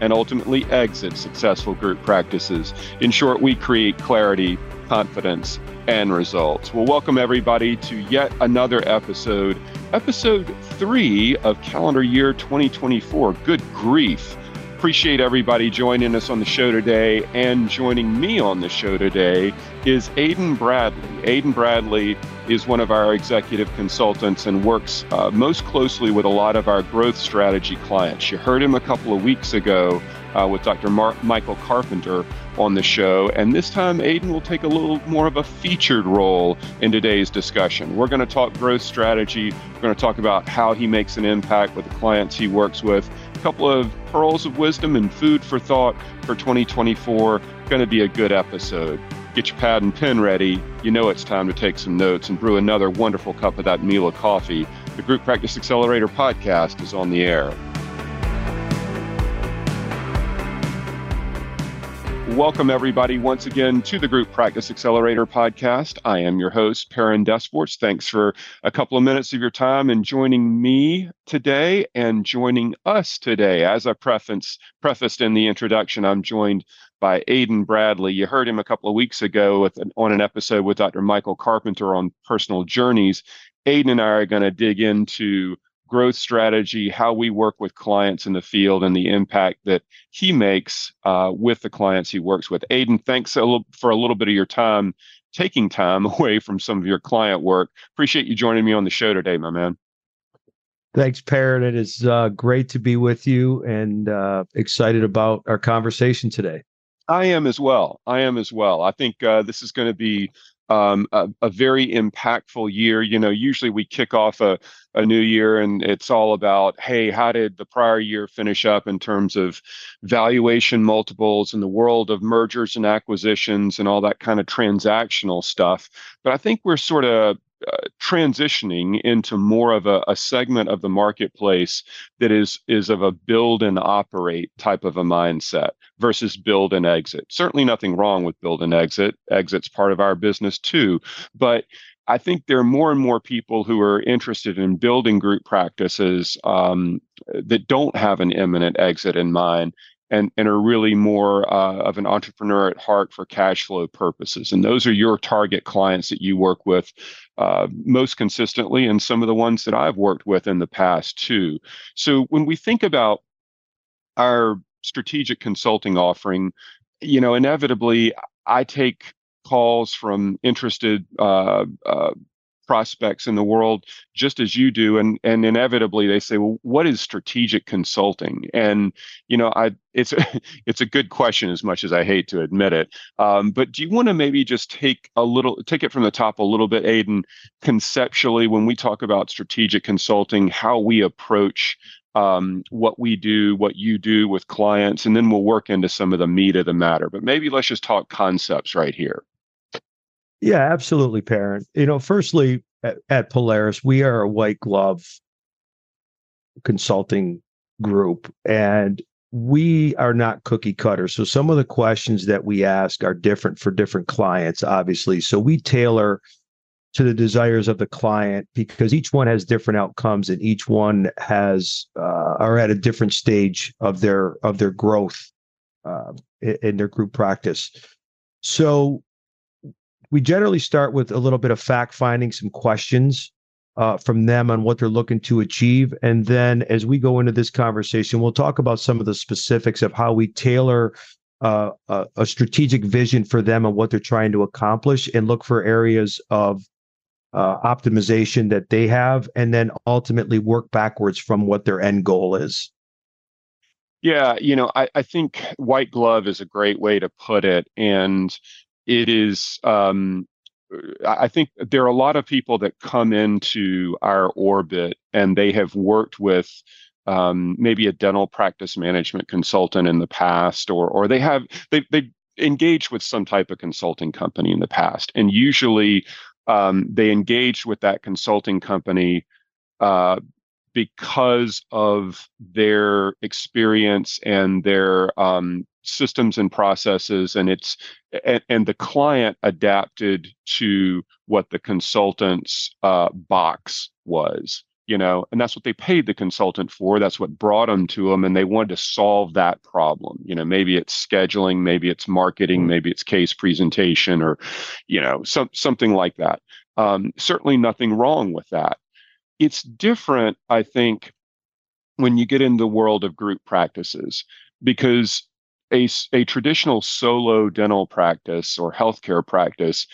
and ultimately exit successful group practices. In short, we create clarity, confidence, and results. Well, welcome everybody to yet another episode, episode three of calendar year 2024. Good grief appreciate everybody joining us on the show today. And joining me on the show today is Adin Bradley. Adin Bradley is one of our executive consultants and works uh, most closely with a lot of our growth strategy clients. You heard him a couple of weeks ago uh, with Dr. Michael Carpenter on the show. And this time, Adin will take a little more of a featured role in today's discussion. We're going to talk growth strategy. We're going to talk about how he makes an impact with the clients he works with couple of pearls of wisdom and food for thought for 2024. Going to be a good episode. Get your pad and pen ready. You know it's time to take some notes and brew another wonderful cup of that meal of coffee. The Group Practice Accelerator podcast is on the air. Welcome, everybody, once again to the Group Practice Accelerator podcast. I am your host, Perrin Desports. Thanks for a couple of minutes of your time and joining me today and joining us today. As I preface, prefaced in the introduction, I'm joined by Adin Bradley. You heard him a couple of weeks ago an, on an episode with Dr. Michael Carpenter on personal journeys. Adin and I are going to dig into growth strategy, how we work with clients in the field, and the impact that he makes uh, with the clients he works with. Adin, thanks a little, for a little bit of your time, taking time away from some of your client work. Appreciate you joining me on the show today, my man. Thanks, Perrin. It is uh, great to be with you and uh, excited about our conversation today. I am as well. I am as well. I think uh, this is going to be um, a, a, very impactful year. You know, usually we kick off a, a new year and it's all about, hey, how did the prior year finish up in terms of valuation multiples in the world of mergers and acquisitions and all that kind of transactional stuff. But I think we're sort of uh, transitioning into more of a, a, segment of the marketplace that is is of a build and operate type of a mindset versus build and exit. Certainly nothing wrong with build and exit. Exit's part of our business too, but I think there are more and more people who are interested in building group practices um, that don't have an imminent exit in mind and, and are really more uh, of an entrepreneur at heart for cash flow purposes. And those are your target clients that you work with uh, most consistently, and some of the ones that I've worked with in the past too. So when we think about our strategic consulting offering, you know, inevitably I take calls from interested uh, uh, prospects in the world just as you do and and inevitably they say well what is strategic consulting and you know i it's a, it's a good question as much as i hate to admit it um, but do you want to maybe just take a little take it from the top a little bit adin conceptually when we talk about strategic consulting how we approach um, what we do, what you do with clients, and then we'll work into some of the meat of the matter. But maybe let's just talk concepts right here. Yeah, absolutely, Perrin. You know, firstly, at, at Polaris, we are a white glove consulting group, and we are not cookie cutter. So some of the questions that we ask are different for different clients, obviously. So we tailor to the desires of the client because each one has different outcomes and each one has uh, are at a different stage of their of their growth uh, in, in their group practice. So we generally start with a little bit of fact finding, some questions uh, from them on what they're looking to achieve. And then as we go into this conversation, we'll talk about some of the specifics of how we tailor uh, a, a, strategic vision for them and what they're trying to accomplish and look for areas of uh, optimization that they have, and then ultimately work backwards from what their end goal is. Yeah, you know, I, I think white glove is a great way to put it. And it is um, I think there are a lot of people that come into our orbit and they have worked with um, maybe a dental practice management consultant in the past, or or they have they they engaged with some type of consulting company in the past, and usually um, they engaged with that consulting company uh, because of their experience and their um, systems and processes and it's and, and, the client adapted to what the consultant's uh, box was you know and that's what they paid the consultant for that's what brought them to them and they wanted to solve that problem you know maybe it's scheduling maybe it's marketing maybe it's case presentation or you know some, something like that. Um, certainly nothing wrong with that. It's different, I think, when you get in the world of group practices because a, a traditional solo dental practice or healthcare practice,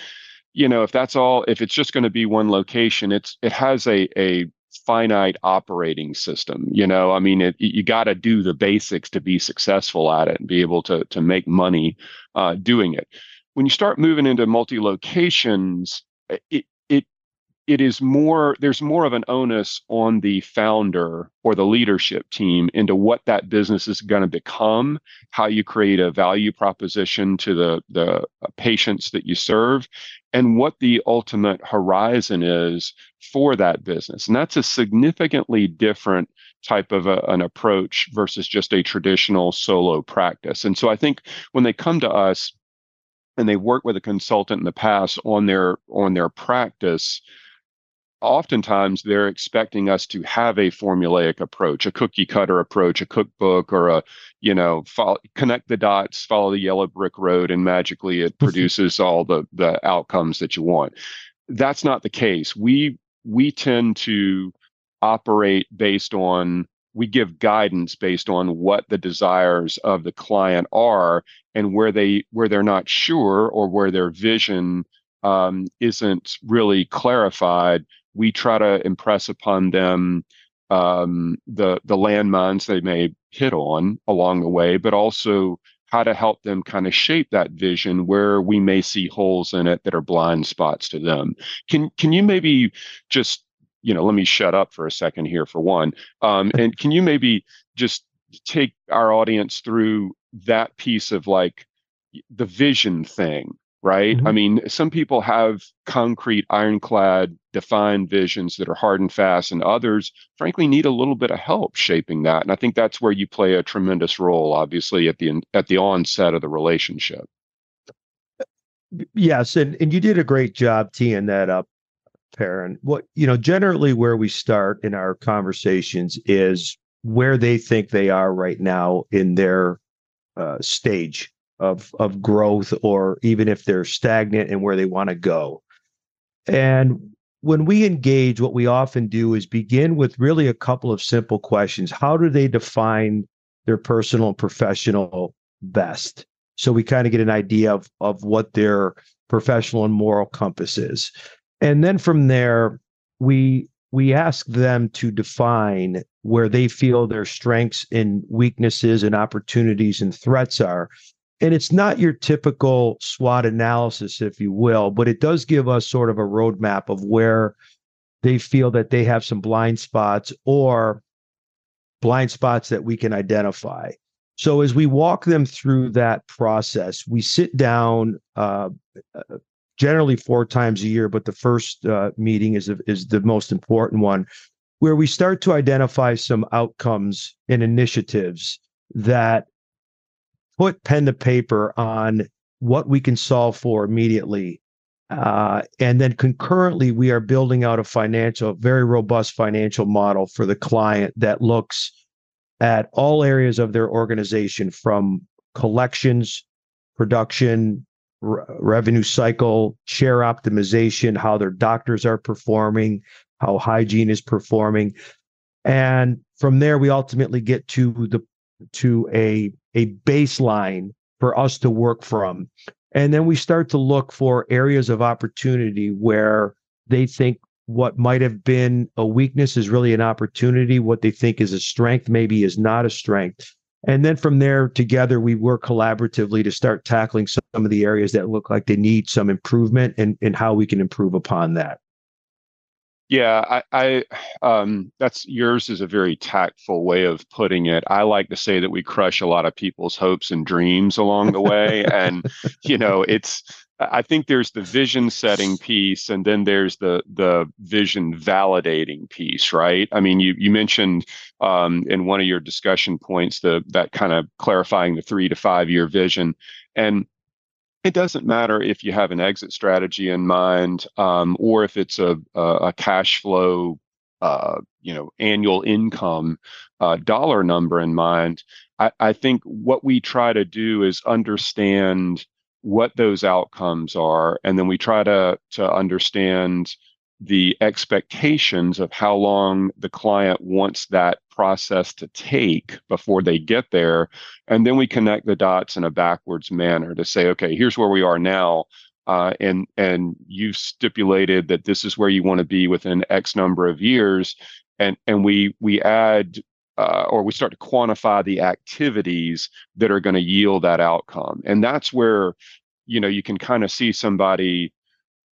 you know, if that's all, if it's just going to be one location, it's it has a a finite operating system. You know, I mean, it, you got to do the basics to be successful at it and be able to to make money uh, doing it. When you start moving into multi locations, it, it is more there's more of an onus on the founder or the leadership team into what that business is going to become how you create a value proposition to the the uh, patients that you serve and what the ultimate horizon is for that business. And that's a significantly different type of a, an approach versus just a traditional solo practice. And so i think when they come to us and they work with a consultant in the past on their on their practice oftentimes they're expecting us to have a formulaic approach, a cookie cutter approach, a cookbook, or a, you know, follow, connect the dots, follow the yellow brick road, and magically it produces all the the outcomes that you want. That's not the case. We we tend to operate based on we give guidance based on what the desires of the client are and where they where they're not sure or where their vision um, isn't really clarified we try to impress upon them um, the the landmines they may hit on along the way, but also how to help them kind of shape that vision where we may see holes in it that are blind spots to them. Can can you maybe just you know let me shut up for a second here for one, um, and can you maybe just take our audience through that piece of like the vision thing right? Mm-hmm. I mean, some people have concrete, ironclad, defined visions that are hard and fast, and others, frankly, need a little bit of help shaping that. And I think that's where you play a tremendous role, obviously, at the at the onset of the relationship. Yes, and and you did a great job teeing that up, Perrin. What you know, generally, where we start in our conversations is where they think they are right now in their uh, stage of of growth or even if they're stagnant and where they want to go. And when we engage, what we often do is begin with really a couple of simple questions. How do they define their personal and professional best? So we kind of get an idea of, of what their professional and moral compass is. And then from there, we we ask them to define where they feel their strengths and weaknesses and opportunities and threats are and it's not your typical SWOT analysis, if you will, but it does give us sort of a roadmap of where they feel that they have some blind spots or blind spots that we can identify. So as we walk them through that process, we sit down uh, uh generally four times a year, but the first uh, meeting is is the most important one, where we start to identify some outcomes and initiatives that put pen to paper on what we can solve for immediately. Uh, and then concurrently, we are building out a financial, very robust financial model for the client that looks at all areas of their organization from collections, production, revenue cycle, chair optimization, how their doctors are performing, how hygiene is performing. And from there, we ultimately get to the to a a baseline for us to work from. And then we start to look for areas of opportunity where they think what might have been a weakness is really an opportunity. What they think is a strength maybe is not a strength. And then from there, together, we work collaboratively to start tackling some of the areas that look like they need some improvement and, and how we can improve upon that. Yeah, I, I um, that's yours is a very tactful way of putting it. I like to say that we crush a lot of people's hopes and dreams along the way, and you know, it's. I think there's the vision setting piece, and then there's the the vision validating piece, right? I mean, you you mentioned um, in one of your discussion points the that kind of clarifying the three to five year vision, and it doesn't matter if you have an exit strategy in mind um, or if it's a, a, cash flow uh, you know annual income uh, dollar number in mind I, I think what we try to do is understand what those outcomes are and then we try to to understand the expectations of how long the client wants that process to take before they get there. And then we connect the dots in a backwards manner to say, okay, here's where we are now. Uh, and and you've stipulated that this is where you want to be within X number of years, and and we we add uh, or we start to quantify the activities that are going to yield that outcome, and that's where you know you can kind of see somebody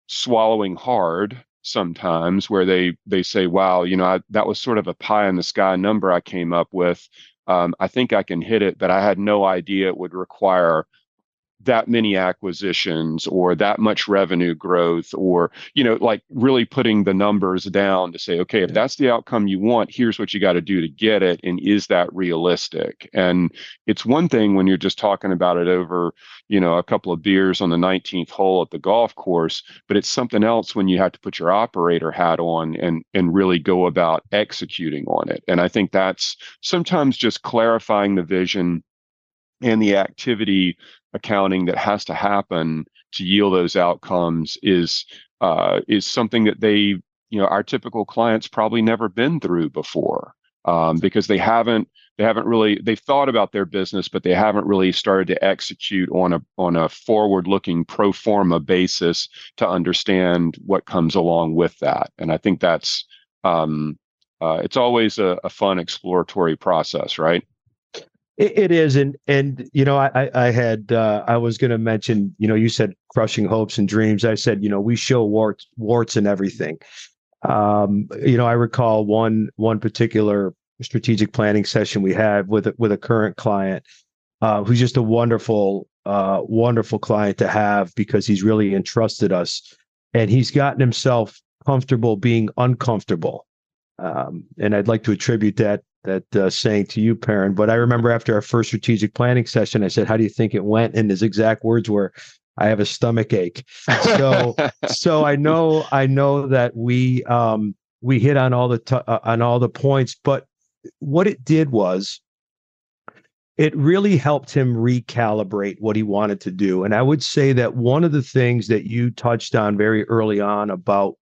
swallowing hard sometimes where they they say wow you know I, that was sort of a pie in the sky number i came up with. Um, i think i can hit it but i had no idea it would require that many acquisitions or that much revenue growth or you know like really putting the numbers down to say okay if that's the outcome you want here's what you got to do to get it and is that realistic? And it's one thing when you're just talking about it over you know a couple of beers on the 19th hole at the golf course but it's something else when you have to put your operator hat on and and really go about executing on it. And i think that's sometimes just clarifying the vision and the activity accounting that has to happen to yield those outcomes is uh, is something that they you know our typical clients probably never been through before um, because they haven't they haven't really they've thought about their business but they haven't really started to execute on a on a forward looking pro forma basis to understand what comes along with that. And i think that's um, uh, it's always a, a fun exploratory process right it, it is, and and you know, I I had uh, I was going to mention, you know, you said crushing hopes and dreams. I said, you know, we show warts warts and everything. Um, you know, I recall one one particular strategic planning session we had with with a current client uh, who's just a wonderful uh, wonderful client to have because he's really entrusted us, and he's gotten himself comfortable being uncomfortable. Um, and I'd like to attribute that that uh, saying to you, Perrin. But I remember after our first strategic planning session, I said, "How do you think it went?" And his exact words were, "I have a stomach ache." So, so I know, I know that we um, we hit on all the t- uh, on all the points. But what it did was, it really helped him recalibrate what he wanted to do. And I would say that one of the things that you touched on very early on about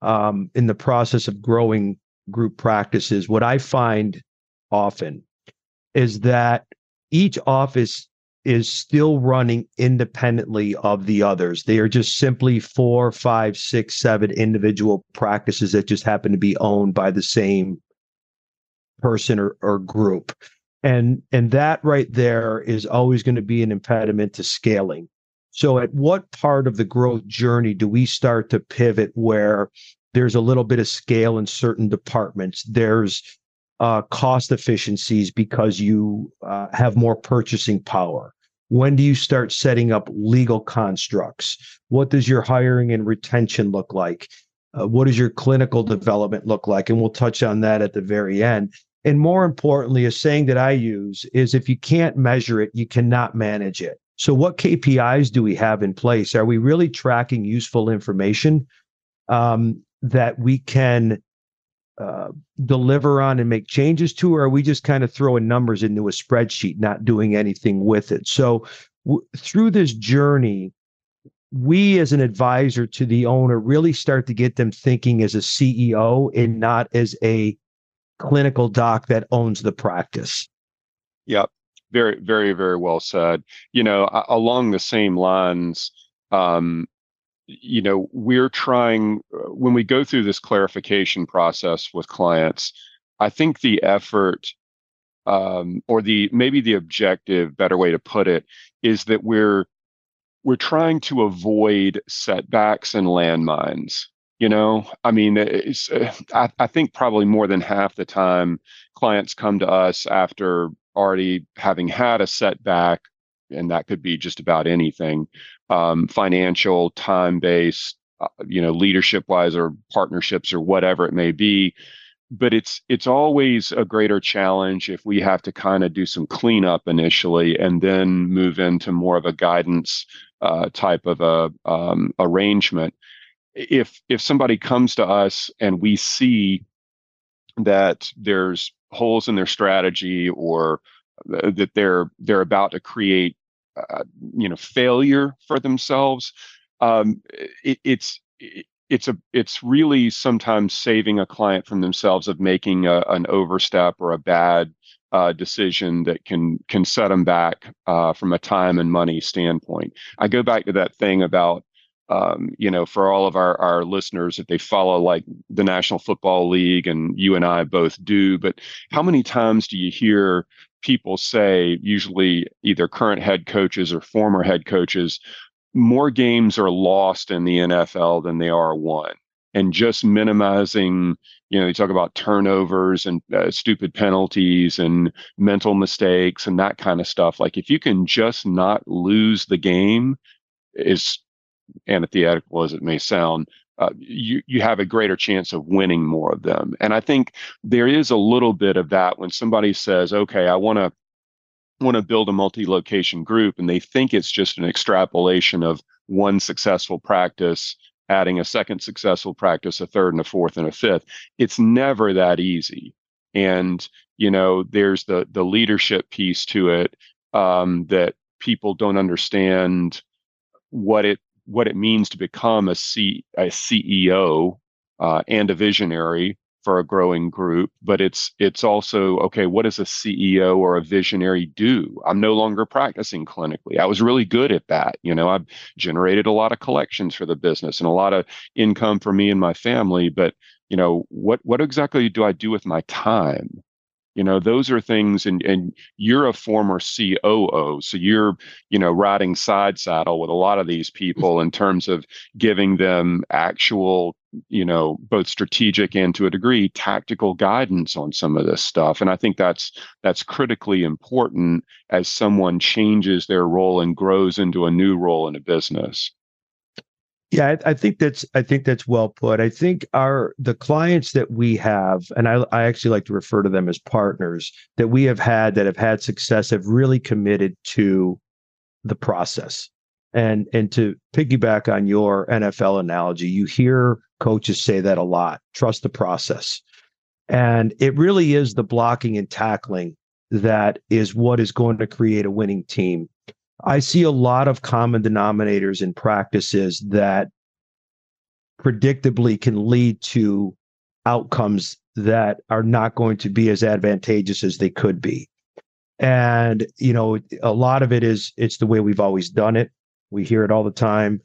um, in the process of growing group practices, what I find often is that each office is still running independently of the others. They are just simply four, five, six, seven individual practices that just happen to be owned by the same person or, or group. And and that right there is always going to be an impediment to scaling. So at what part of the growth journey do we start to pivot where there's a little bit of scale in certain departments. There's uh, cost efficiencies because you uh, have more purchasing power. When do you start setting up legal constructs? What does your hiring and retention look like? Uh, what does your clinical development look like? And we'll touch on that at the very end. And more importantly, a saying that I use is if you can't measure it, you cannot manage it. So, what KPIs do we have in place? Are we really tracking useful information? Um, that we can uh, deliver on and make changes to, or are we just kind of throwing numbers into a spreadsheet, not doing anything with it? So, w- through this journey, we as an advisor to the owner really start to get them thinking as a CEO and not as a clinical doc that owns the practice. Yep. Very, very, very well said. You know, along the same lines, um, you know we're trying uh, when we go through this clarification process with clients i think the effort um, or the maybe the objective better way to put it is that we're we're trying to avoid setbacks and landmines You know, I mean, uh, I, I think probably more than half the time clients come to us after already having had a setback, and that could be just about anything um, financial, time based, uh, you know, leadership wise or partnerships or whatever it may be. But it's it's always a greater challenge if we have to kind of do some cleanup initially and then move into more of a guidance uh, type of a um, arrangement if if somebody comes to us and we see that there's holes in their strategy or that they're they're about to create uh, you know failure for themselves um, it, it's it, it's a it's really sometimes saving a client from themselves of making a, an overstep or a bad uh, decision that can can set them back uh, from a time and money standpoint. I go back to that thing about um, you know, for all of our, our listeners, if they follow like the National Football League, and you and I both do, but how many times do you hear people say, usually either current head coaches or former head coaches, more games are lost in the NFL than they are won? And just minimizing, you know, you talk about turnovers and uh, stupid penalties and mental mistakes and that kind of stuff. Like if you can just not lose the game, is antithetical as it may sound, uh, you you have a greater chance of winning more of them. And I think there is a little bit of that when somebody says, "Okay, I want to want to build a multi-location group," and they think it's just an extrapolation of one successful practice adding a second successful practice, a third and a fourth and a fifth. It's never that easy. And you know, there's the the leadership piece to it um, that people don't understand what it what it means to become a, C, a CEO uh, and a visionary for a growing group but it's it's also okay what does a ceo or a visionary do? I'm no longer practicing clinically. I was really good at that you know i've generated a lot of collections for the business and a lot of income for me and my family but you know what what exactly do i do with my time you know those are things and and you're a former coo so you're you know riding side saddle with a lot of these mm-hmm. people in terms of giving them actual you know both strategic and to a degree tactical guidance on some of this stuff and i think that's that's critically important as someone changes their role and grows into a new role in a business yeah, I, I, think that's I think that's well put. I think our the clients that we have, and I, I actually like to refer to them as partners that we have had that have had success have really committed to the process. And and to piggyback on your NFL analogy, you hear coaches say that a lot. Trust the process. And it really is the blocking and tackling that is what is going to create a winning team. I see a lot of common denominators in practices that predictably can lead to outcomes that are not going to be as advantageous as they could be. And, you know, a lot of it is it's the way we've always done it. We hear it all the time.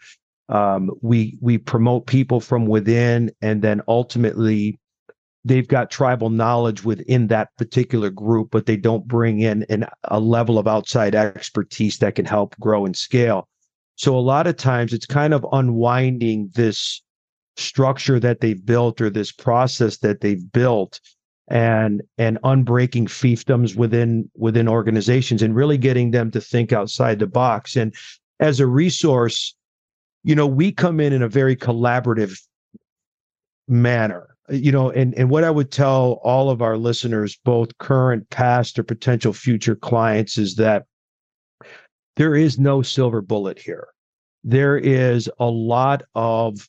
Um, we we promote people from within, and then ultimately they've got tribal knowledge within that particular group, but they don't bring in an, a level of outside expertise that can help grow and scale. So a lot of times it's kind of unwinding this structure that they've built or this process that they've built and and unbreaking fiefdoms within within organizations and really getting them to think outside the box and as a resource you know we come in in a very collaborative manner you know and and what i would tell all of our listeners both current past or potential future clients is that there is no silver bullet here. There is a lot of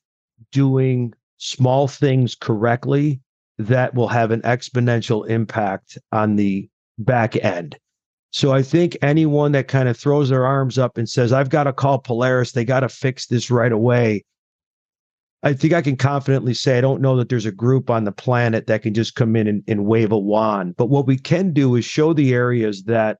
doing small things correctly that will have an exponential impact on the back end. So I think anyone that kind of throws their arms up and says, I've got to call Polaris, they got to fix this right away, I think I can confidently say I don't know that there's a group on the planet that can just come in and, and wave a wand. But what we can do is show the areas that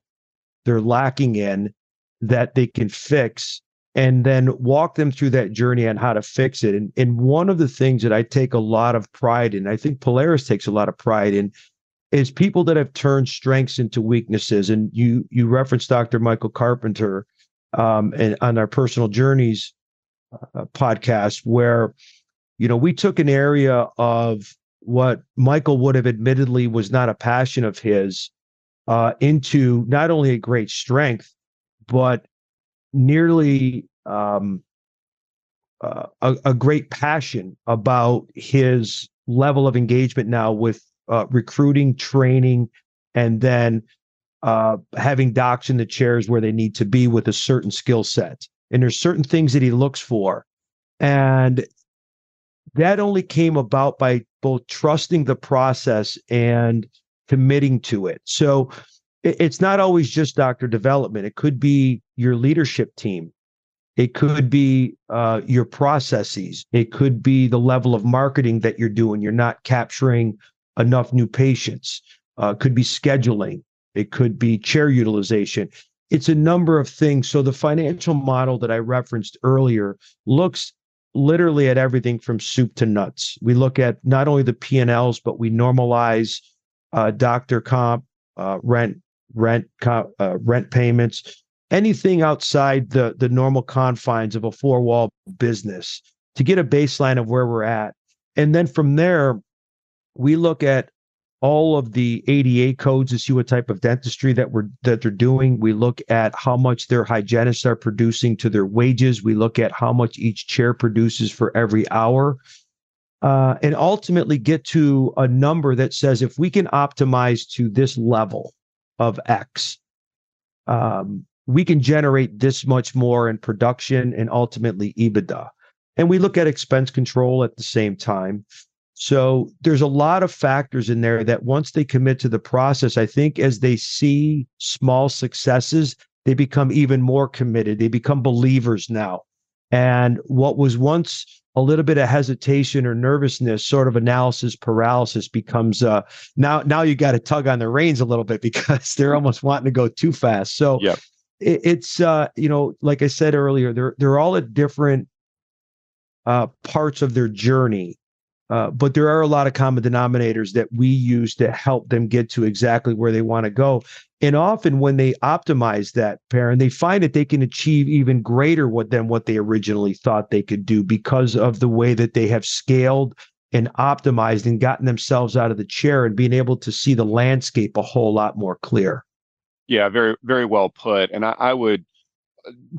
they're lacking in that they can fix and then walk them through that journey on how to fix it. And, and one of the things that I take a lot of pride in, I think Polaris takes a lot of pride in, is people that have turned strengths into weaknesses. And you you referenced Dr. Michael Carpenter um, and on our personal journeys uh, podcast where You know, we took an area of what Michael would have admittedly was not a passion of his uh, into not only a great strength, but nearly um, uh, a, a, great passion about his level of engagement now with uh, recruiting, training, and then uh, having docs in the chairs where they need to be with a certain skill set. And there's certain things that he looks for. And that only came about by both trusting the process and committing to it. So it's not always just doctor development. It could be your leadership team. It could be uh, your processes. It could be the level of marketing that you're doing. You're not capturing enough new patients. Uh, could be scheduling. It could be chair utilization. It's a number of things. So the financial model that I referenced earlier looks literally at everything from soup to nuts. We look at not only the P&Ls, but we normalize uh, doctor comp, uh, rent, rent, uh, rent payments anything outside the the normal confines of a four wall business to get a baseline of where we're at and then from there we look at all of the ADA codes to see what type of dentistry that we're that they're doing. We look at how much their hygienists are producing to their wages. We look at how much each chair produces for every hour. Uh, and ultimately get to a number that says if we can optimize to this level of X, um, we can generate this much more in production and ultimately EBITDA. And we look at expense control at the same time. So there's a lot of factors in there that once they commit to the process, I think as they see small successes, they become even more committed. They become believers now. And what was once a little bit of hesitation or nervousness, sort of analysis paralysis becomes uh now now you got to tug on the reins a little bit because they're almost wanting to go too fast. So yep it, it's uh, you know, like I said earlier, they're they're all at different uh, parts of their journey. Uh, but there are a lot of common denominators that we use to help them get to exactly where they want to go. And often when they optimize that Perrin, they find that they can achieve even greater what than what they originally thought they could do because of the way that they have scaled and optimized and gotten themselves out of the chair and being able to see the landscape a whole lot more clear. Yeah, very very well put. And I, I would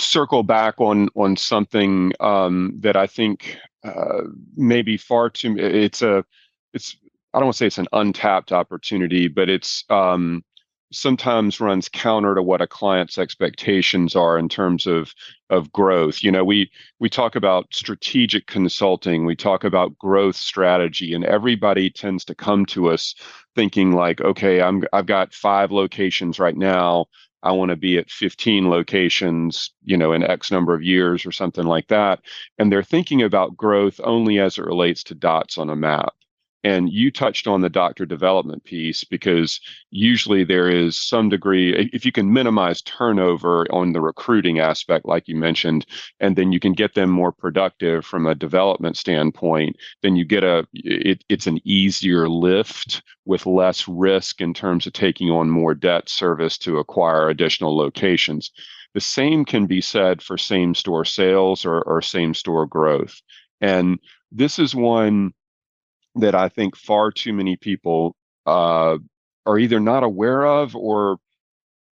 circle back on on something um, that I think uh, maybe far too. It's a it's I don't want to say it's an untapped opportunity, but it's um, sometimes runs counter to what a client's expectations are in terms of of growth. You know, we we talk about strategic consulting, we talk about growth strategy, and everybody tends to come to us thinking like, okay, I'm I've got five locations right now. I want to be at 15 locations, you know, in X number of years or something like that. And they're thinking about growth only as it relates to dots on a map. And you touched on the doctor development piece because usually there is some degree, if you can minimize turnover on the recruiting aspect, like you mentioned, and then you can get them more productive from a development standpoint, then you get a, it, it's an easier lift with less risk in terms of taking on more debt service to acquire additional locations. The same can be said for same store sales or, or same store growth. And this is one that I think far too many people uh, are either not aware of or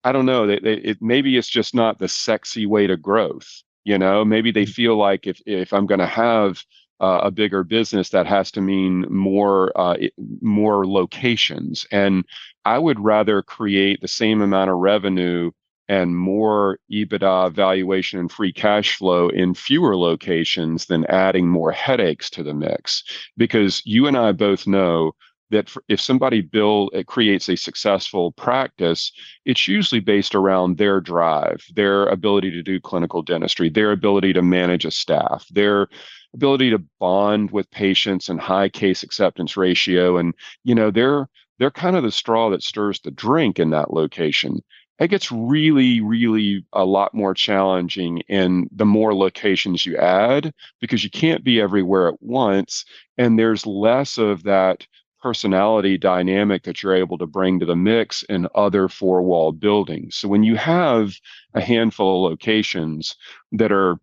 I don't know. They, they, it, maybe it's just not the sexy way to growth. You know, maybe they mm. feel like if if I'm going to have uh, a bigger business, that has to mean more uh, more locations. And I would rather create the same amount of revenue and more EBITDA valuation and free cash flow in fewer locations than adding more headaches to the mix. Because you and I both know that if somebody build creates a successful practice it's usually based around their drive their ability to do clinical dentistry their ability to manage a staff their ability to bond with patients and high case acceptance ratio and you know they're they're kind of the straw that stirs the drink in that location it gets really, really a lot more challenging in the more locations you add because you can't be everywhere at once. And there's less of that personality dynamic that you're able to bring to the mix in other four wall buildings. So when you have a handful of locations that are,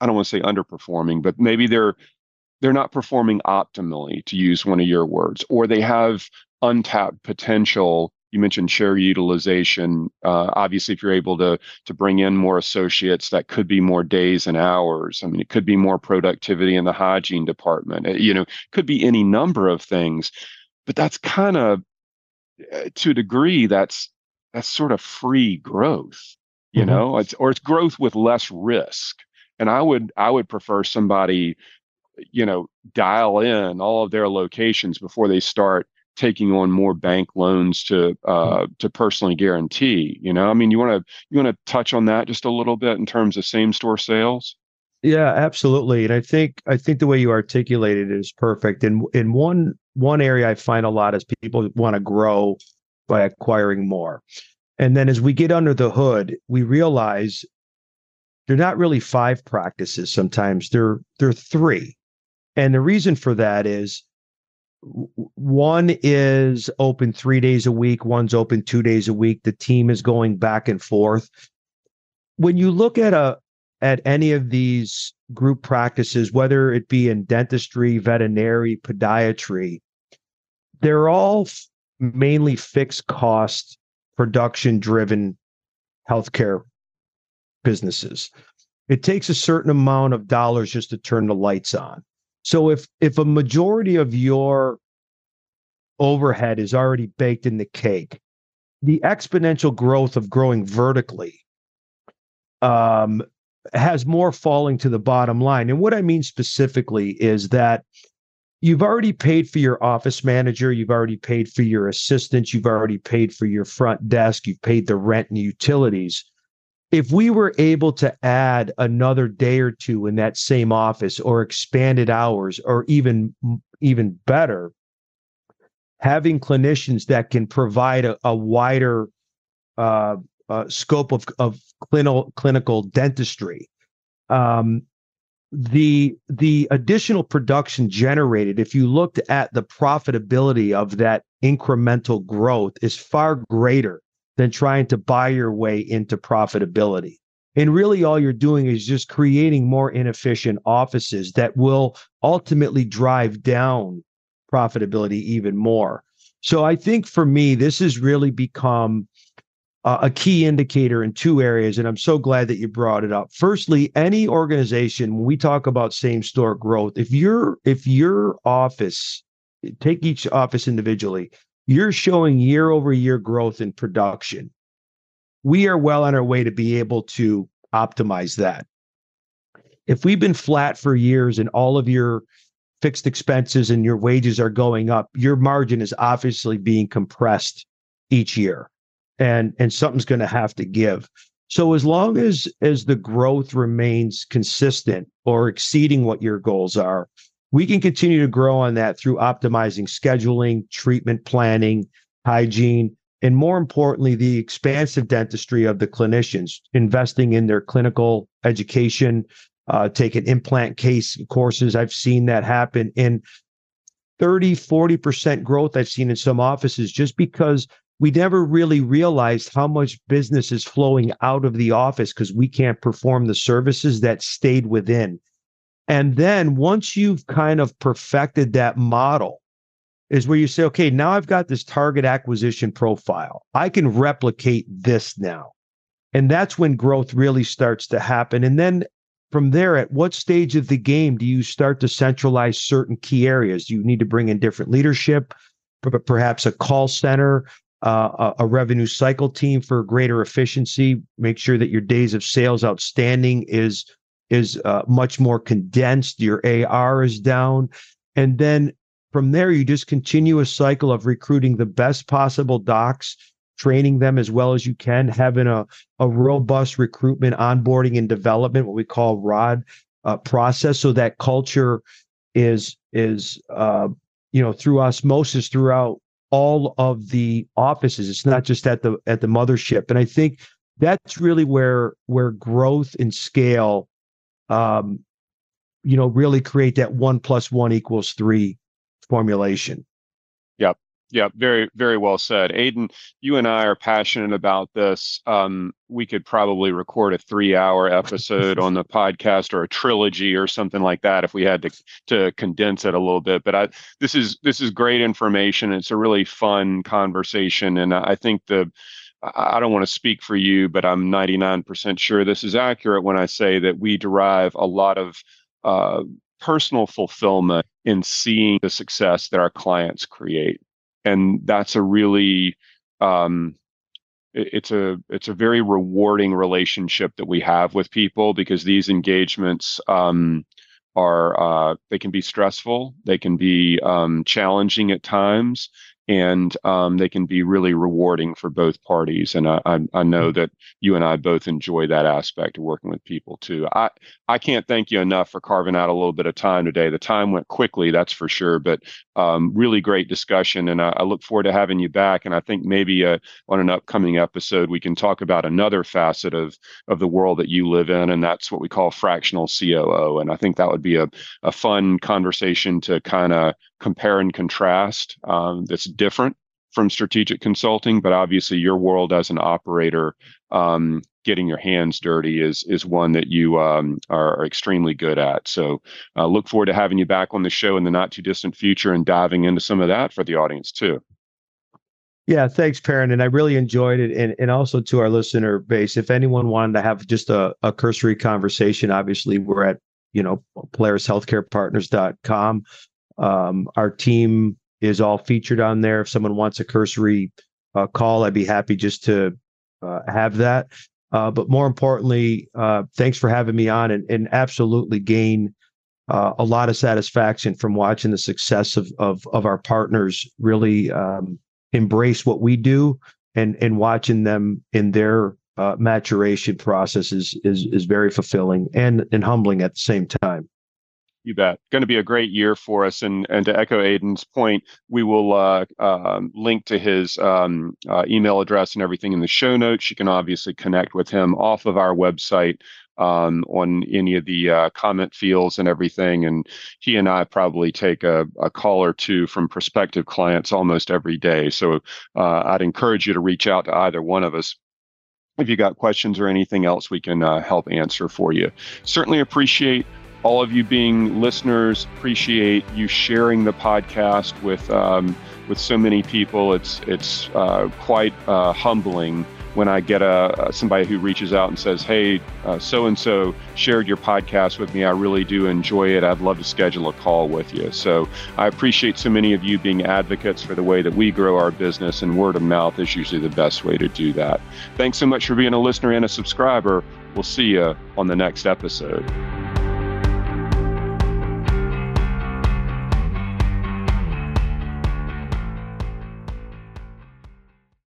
I don't want to say underperforming, but maybe they're they're not performing optimally, to use one of your words, or they have untapped potential. You mentioned chair utilization. Uh, obviously, if you're able to to bring in more associates, that could be more days and hours. I mean, it could be more productivity in the hygiene department. It, you know, could be any number of things. But that's kind of, uh, to a degree, that's that's sort of free growth. You mm-hmm. know, it's or it's growth with less risk. And I would I would prefer somebody you know dial in all of their locations before they start taking on more bank loans to uh, to personally guarantee. You know, I mean, you want to you want to touch on that just a little bit in terms of same store sales. Yeah, absolutely. And I think I think the way you articulated it is perfect. And in one one area I find a lot is people want to grow by acquiring more. And then as we get under the hood, we realize they're not really five practices sometimes. They're they're three. And the reason for that is one is open three days a week, one's open two days a week. The team is going back and forth. When you look at a at any of these group practices, whether it be in dentistry, veterinary, podiatry, they're all f- mainly fixed cost, production driven healthcare businesses. It takes a certain amount of dollars just to turn the lights on. So if if a majority of your overhead is already baked in the cake, the exponential growth of growing vertically um, has more falling to the bottom line. And what I mean specifically is that you've already paid for your office manager, you've already paid for your assistant, you've already paid for your front desk, you've paid the rent and utilities if we were able to add another day or two in that same office or expanded hours or even even better having clinicians that can provide a, a wider uh, uh, scope of, of clinical clinical dentistry um, the the additional production generated if you looked at the profitability of that incremental growth is far greater than trying to buy your way into profitability. And really, all you're doing is just creating more inefficient offices that will ultimately drive down profitability even more. So I think for me, this has really become a key indicator in two areas. And I'm so glad that you brought it up. Firstly, any organization, when we talk about same store growth, if you're if your office, take each office individually, you're showing year over year growth in production. We are well on our way to be able to optimize that. If we've been flat for years and all of your fixed expenses and your wages are going up, your margin is obviously being compressed each year. And and something's going to have to give. So as long as as the growth remains consistent or exceeding what your goals are, we can continue to grow on that through optimizing scheduling, treatment planning, hygiene, and more importantly, the expansive dentistry of the clinicians, investing in their clinical education, uh, taking implant case courses. I've seen that happen in 30, 40% growth I've seen in some offices just because we never really realized how much business is flowing out of the office because we can't perform the services that stayed within. And then once you've kind of perfected that model, is where you say, okay, now I've got this target acquisition profile. I can replicate this now. And that's when growth really starts to happen. And then from there, at what stage of the game do you start to centralize certain key areas? You need to bring in different leadership, perhaps a call center, uh, a, revenue cycle team for greater efficiency. Make sure that your days of sales outstanding is is uh, much more condensed. Your AR is down. And then from there, you just continue a cycle of recruiting the best possible docs, training them as well as you can, having a, a robust recruitment, onboarding, and development, what we call ROD uh, process. So that culture is is uh, you know through osmosis throughout all of the offices. It's not just at the at the mothership. And I think that's really where where growth and scale um, you know, really create that one plus one equals three formulation. Yep. Yeah, very, very well said. Adin, you and I are passionate about this. Um, we could probably record a three hour episode on the podcast or a trilogy or something like that if we had to to condense it a little bit. But I this is this is great information. It's a really fun conversation. And I think the I don't want to speak for you, but I'm 99% sure this is accurate when I say that we derive a lot of uh, personal fulfillment in seeing the success that our clients create. And that's a really um, it's a it's a very rewarding relationship that we have with people because these engagements um, are uh, they can be stressful they can be um, challenging at times and um, they can be really rewarding for both parties. And I, I, I, know mm-hmm. that you and I both enjoy that aspect of working with people too. I, I can't thank you enough for carving out a little bit of time today. The time went quickly, that's for sure, but um, really great discussion. And I, I, look forward to having you back. And I think maybe uh, on an upcoming episode, we can talk about another facet of, of the world that you live in. And that's what we call fractional COO. And I think that would be a, a fun conversation to kind of compare and contrast um, that's different from strategic consulting but obviously your world as an operator um, getting your hands dirty is is one that you um, are, are, extremely good at so uh, look forward to having you back on the show in the not too distant future and diving into some of that for the audience too yeah, thanks, Perrin. And I really enjoyed it. And, and also to our listener base, if anyone wanted to have just a, a cursory conversation, obviously we're at, you know, polarishealthcarepartners.com. Um, our team is all featured on there. If someone wants a cursory uh, call, I'd be happy just to uh, have that. Uh, but more importantly, uh, thanks for having me on and, and absolutely gain uh, a lot of satisfaction from watching the success of, of, of our partners really um, embrace what we do and, and watching them in their uh, maturation process is, is, is very fulfilling and, and humbling at the same time. You bet. Going to be a great year for us. And and to echo Adin's point, we will uh, uh, link to his um, uh, email address and everything in the show notes. You can obviously connect with him off of our website um, on any of the uh, comment fields and everything. And he and I probably take a, a call or two from prospective clients almost every day. So uh, I'd encourage you to reach out to either one of us if you got questions or anything else we can uh, help answer for you. Certainly appreciate all of you being listeners. Appreciate you sharing the podcast with um, with so many people. It's it's uh, quite uh, humbling when I get a, somebody who reaches out and says, "Hey, so and so shared your podcast with me. I really do enjoy it. I'd love to schedule a call with you." So I appreciate so many of you being advocates for the way that we grow our business, and word of mouth is usually the best way to do that. Thanks so much for being a listener and a subscriber. We'll see you on the next episode.